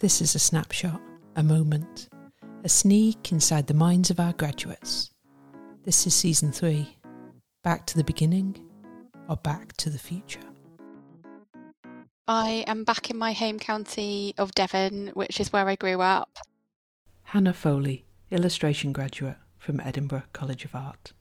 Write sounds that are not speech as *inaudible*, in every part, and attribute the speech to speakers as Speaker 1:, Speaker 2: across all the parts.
Speaker 1: This is a snapshot, a moment, a sneak inside the minds of our graduates. This is season three. Back to the beginning or back to the future?
Speaker 2: I am back in my home county of Devon, which is where I grew up.
Speaker 1: Hannah Foley, illustration graduate from Edinburgh College of Art.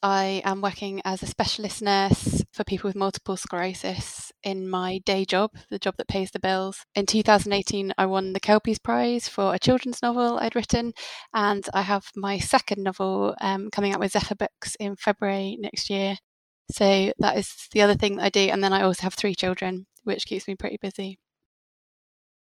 Speaker 2: I am working as a specialist nurse for people with multiple sclerosis in my day job, the job that pays the bills. In 2018, I won the Kelpies Prize for a children's novel I'd written, and I have my second novel um, coming out with Zephyr Books in February next year. So that is the other thing that I do. And then I also have three children, which keeps me pretty busy.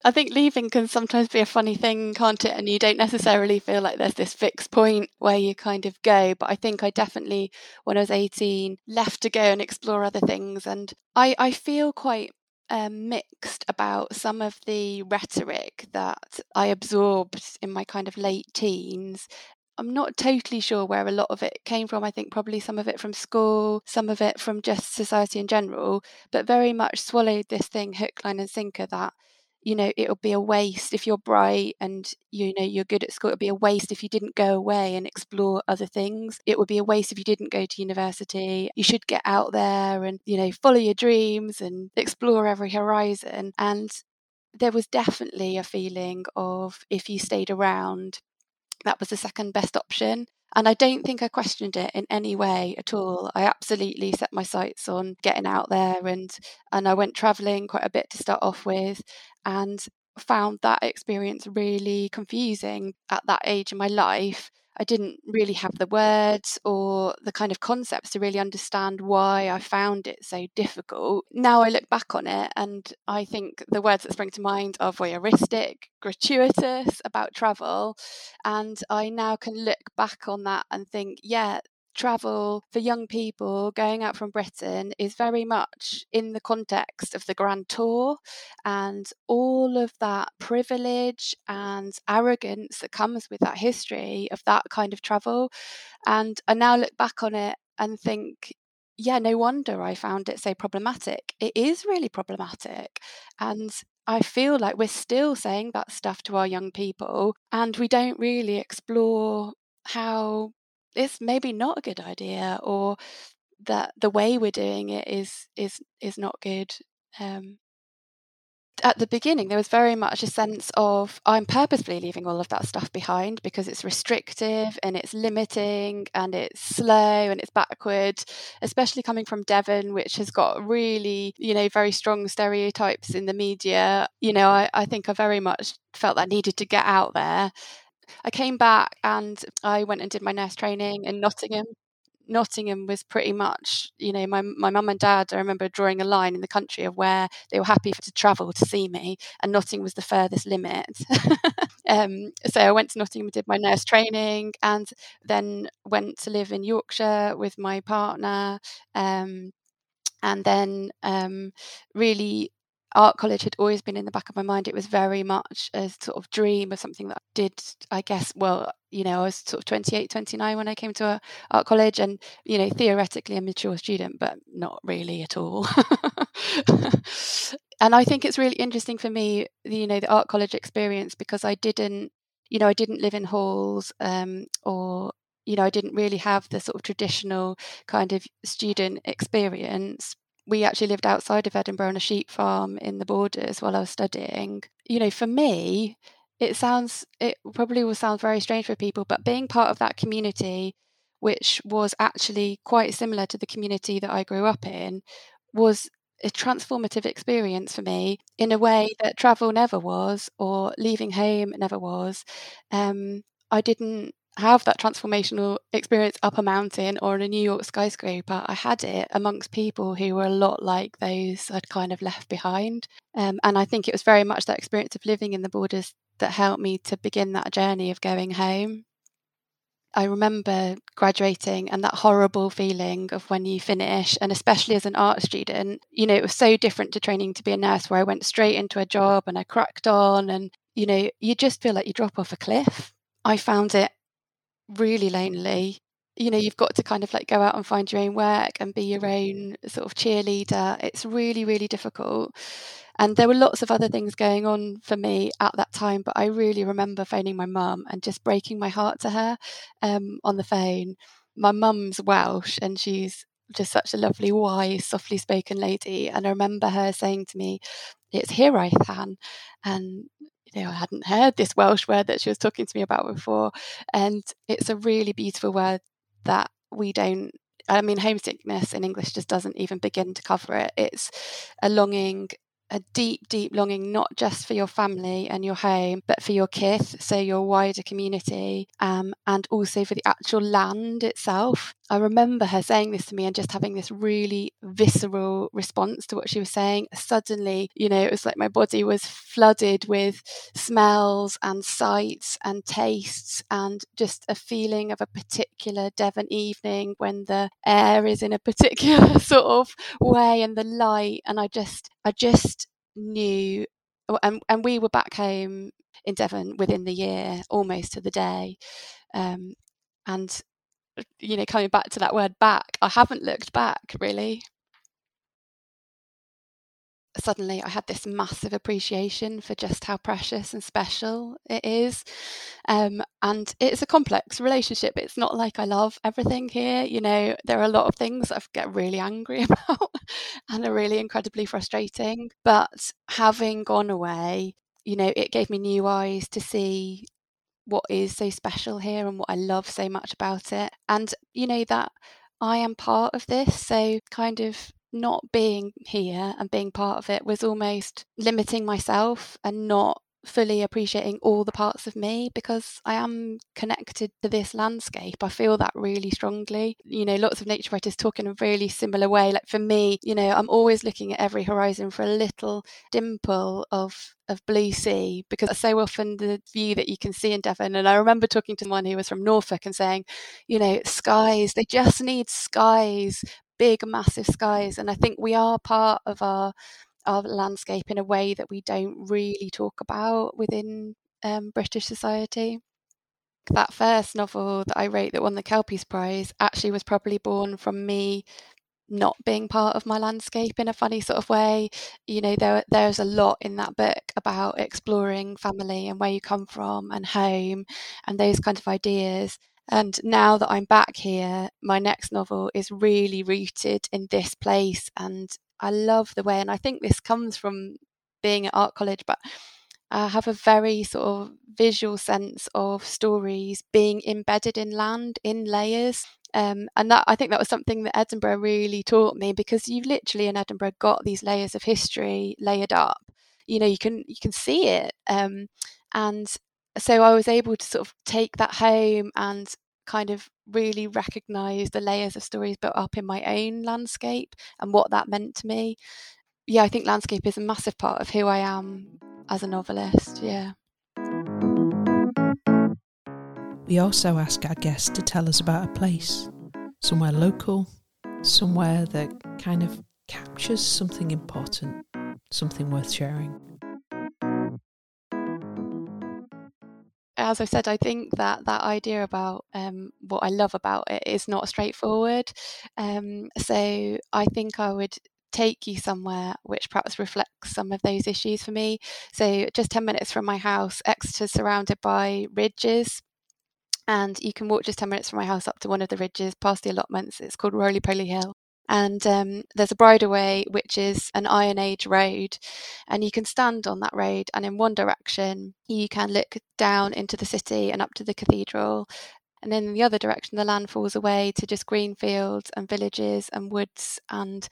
Speaker 2: I think leaving can sometimes be a funny thing, can't it? And you don't necessarily feel like there's this fixed point where you kind of go. But I think I definitely, when I was 18, left to go and explore other things. And I, I feel quite um, mixed about some of the rhetoric that I absorbed in my kind of late teens. I'm not totally sure where a lot of it came from. I think probably some of it from school, some of it from just society in general, but very much swallowed this thing hook, line, and sinker that you know it'll be a waste if you're bright and you know you're good at school it'll be a waste if you didn't go away and explore other things. It would be a waste if you didn't go to university. You should get out there and you know follow your dreams and explore every horizon. And there was definitely a feeling of if you stayed around that was the second best option and I don't think I questioned it in any way at all. I absolutely set my sights on getting out there and and I went traveling quite a bit to start off with and found that experience really confusing at that age in my life. I didn't really have the words or the kind of concepts to really understand why I found it so difficult. Now I look back on it and I think the words that spring to mind are voyeuristic, gratuitous about travel. And I now can look back on that and think, yeah, travel for young people going out from Britain is very much in the context of the Grand Tour and all of that privilege and arrogance that comes with that history of that kind of travel. And I now look back on it and think, yeah, no wonder I found it so problematic. It is really problematic. And I feel like we're still saying that stuff to our young people, and we don't really explore how it's maybe not a good idea or that the way we're doing it is is is not good um, at the beginning there was very much a sense of i'm purposefully leaving all of that stuff behind because it's restrictive and it's limiting and it's slow and it's backward especially coming from devon which has got really you know very strong stereotypes in the media. You know i, I think i very much felt that needed to get out there I came back and I went and did my nurse training in Nottingham. Nottingham was pretty much, you know, my my mum and dad. I remember drawing a line in the country of where they were happy to travel to see me, and Nottingham was the furthest limit. *laughs* um, so I went to Nottingham, did my nurse training, and then went to live in Yorkshire with my partner. Um, and then um, really art college had always been in the back of my mind. It was very much a sort of dream of something that I did, I guess, well, you know, I was sort of 28, 29 when I came to art college and, you know, theoretically a mature student, but not really at all. *laughs* and I think it's really interesting for me, you know, the art college experience because I didn't, you know, I didn't live in halls um, or you know, I didn't really have the sort of traditional kind of student experience, we actually lived outside of Edinburgh on a sheep farm in the borders while I was studying. You know, for me, it sounds, it probably will sound very strange for people, but being part of that community, which was actually quite similar to the community that I grew up in, was a transformative experience for me in a way that travel never was or leaving home never was. Um, I didn't have that transformational experience up a mountain or in a New York skyscraper. I had it amongst people who were a lot like those I'd kind of left behind. Um, and I think it was very much that experience of living in the borders that helped me to begin that journey of going home. I remember graduating and that horrible feeling of when you finish, and especially as an art student, you know, it was so different to training to be a nurse where I went straight into a job and I cracked on, and, you know, you just feel like you drop off a cliff. I found it really lonely. you know you've got to kind of like go out and find your own work and be your own sort of cheerleader. It's really really difficult. And there were lots of other things going on for me at that time but i really remember phoning my mum and just breaking my heart to her um, on the phone. My mum's welsh and she's just such a lovely wise softly spoken lady and i remember her saying to me it's hiraeth and you know, I hadn't heard this Welsh word that she was talking to me about before. And it's a really beautiful word that we don't I mean, homesickness in English just doesn't even begin to cover it. It's a longing a deep, deep longing, not just for your family and your home, but for your kith, so your wider community, um, and also for the actual land itself. I remember her saying this to me and just having this really visceral response to what she was saying. Suddenly, you know, it was like my body was flooded with smells and sights and tastes and just a feeling of a particular Devon evening when the air is in a *laughs* particular sort of way and the light. And I just, I just knew, and, and we were back home in Devon within the year, almost to the day. Um, and you know, coming back to that word back, I haven't looked back really. Suddenly, I had this massive appreciation for just how precious and special it is. Um, and it's a complex relationship. It's not like I love everything here. You know, there are a lot of things I get really angry *laughs* about and are really incredibly frustrating. But having gone away, you know, it gave me new eyes to see what is so special here and what I love so much about it. And, you know, that I am part of this. So, kind of not being here and being part of it was almost limiting myself and not fully appreciating all the parts of me because I am connected to this landscape. I feel that really strongly. You know, lots of nature writers talk in a really similar way. Like for me, you know, I'm always looking at every horizon for a little dimple of of blue sea because so often the view that you can see in Devon and I remember talking to one who was from Norfolk and saying you know skies they just need skies big massive skies and I think we are part of our our landscape in a way that we don't really talk about within um, British society. That first novel that I wrote that won the Kelpies Prize actually was probably born from me not being part of my landscape in a funny sort of way. You know, there there's a lot in that book about exploring family and where you come from and home and those kind of ideas. And now that I'm back here, my next novel is really rooted in this place and I love the way, and I think this comes from being at art college, but I have a very sort of visual sense of stories being embedded in land in layers. Um, and that I think that was something that Edinburgh really taught me because you've literally in Edinburgh got these layers of history layered up. You know, you can you can see it, um, and so I was able to sort of take that home and kind of really recognize the layers of stories built up in my own landscape and what that meant to me. Yeah, I think landscape is a massive part of who I am as a novelist. Yeah.
Speaker 1: We also ask our guests to tell us about a place, somewhere local, somewhere that kind of captures something important, something worth sharing.
Speaker 2: As I said, I think that that idea about um, what I love about it is not straightforward. Um, so I think I would take you somewhere which perhaps reflects some of those issues for me. So just 10 minutes from my house, Exeter's surrounded by ridges. And you can walk just 10 minutes from my house up to one of the ridges past the allotments. It's called Roly Poly Hill and um, there's a bridleway which is an Iron Age road, and you can stand on that road, and in one direction you can look down into the city and up to the cathedral, and in the other direction the land falls away to just green fields and villages and woods and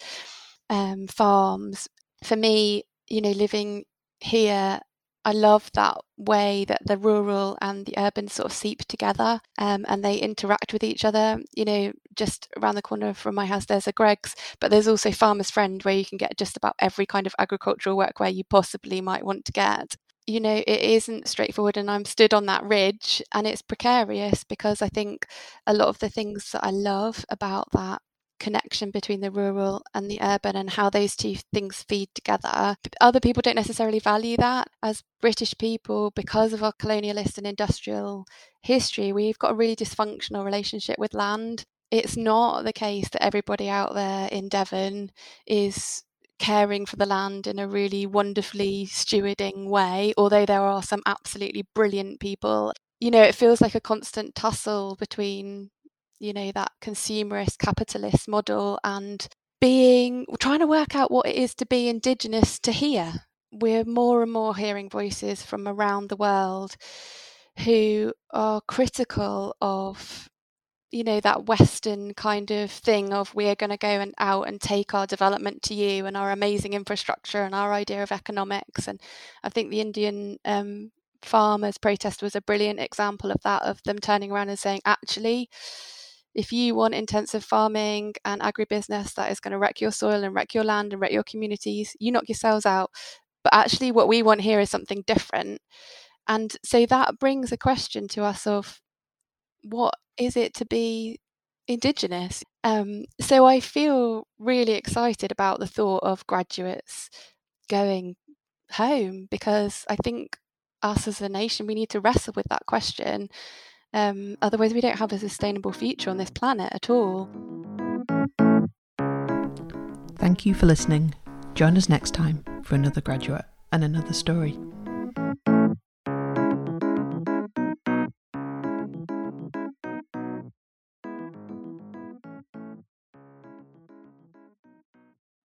Speaker 2: um, farms. For me, you know, living here I love that way that the rural and the urban sort of seep together um, and they interact with each other. You know, just around the corner from my house, there's a Greggs, but there's also Farmer's Friend where you can get just about every kind of agricultural work where you possibly might want to get. You know, it isn't straightforward, and I'm stood on that ridge and it's precarious because I think a lot of the things that I love about that connection between the rural and the urban and how those two things feed together. Other people don't necessarily value that. As British people, because of our colonialist and industrial history, we've got a really dysfunctional relationship with land. It's not the case that everybody out there in Devon is caring for the land in a really wonderfully stewarding way, although there are some absolutely brilliant people. You know, it feels like a constant tussle between, you know, that consumerist capitalist model and being trying to work out what it is to be indigenous to here. We're more and more hearing voices from around the world who are critical of you know that western kind of thing of we're going to go and out and take our development to you and our amazing infrastructure and our idea of economics and i think the indian um, farmers protest was a brilliant example of that of them turning around and saying actually if you want intensive farming and agribusiness that is going to wreck your soil and wreck your land and wreck your communities you knock yourselves out. But actually what we want here is something different. And so that brings a question to us of what is it to be Indigenous? Um, so I feel really excited about the thought of graduates going home because I think us as a nation, we need to wrestle with that question. Um, otherwise, we don't have a sustainable future on this planet at all.
Speaker 1: Thank you for listening. Join us next time for another graduate and another story.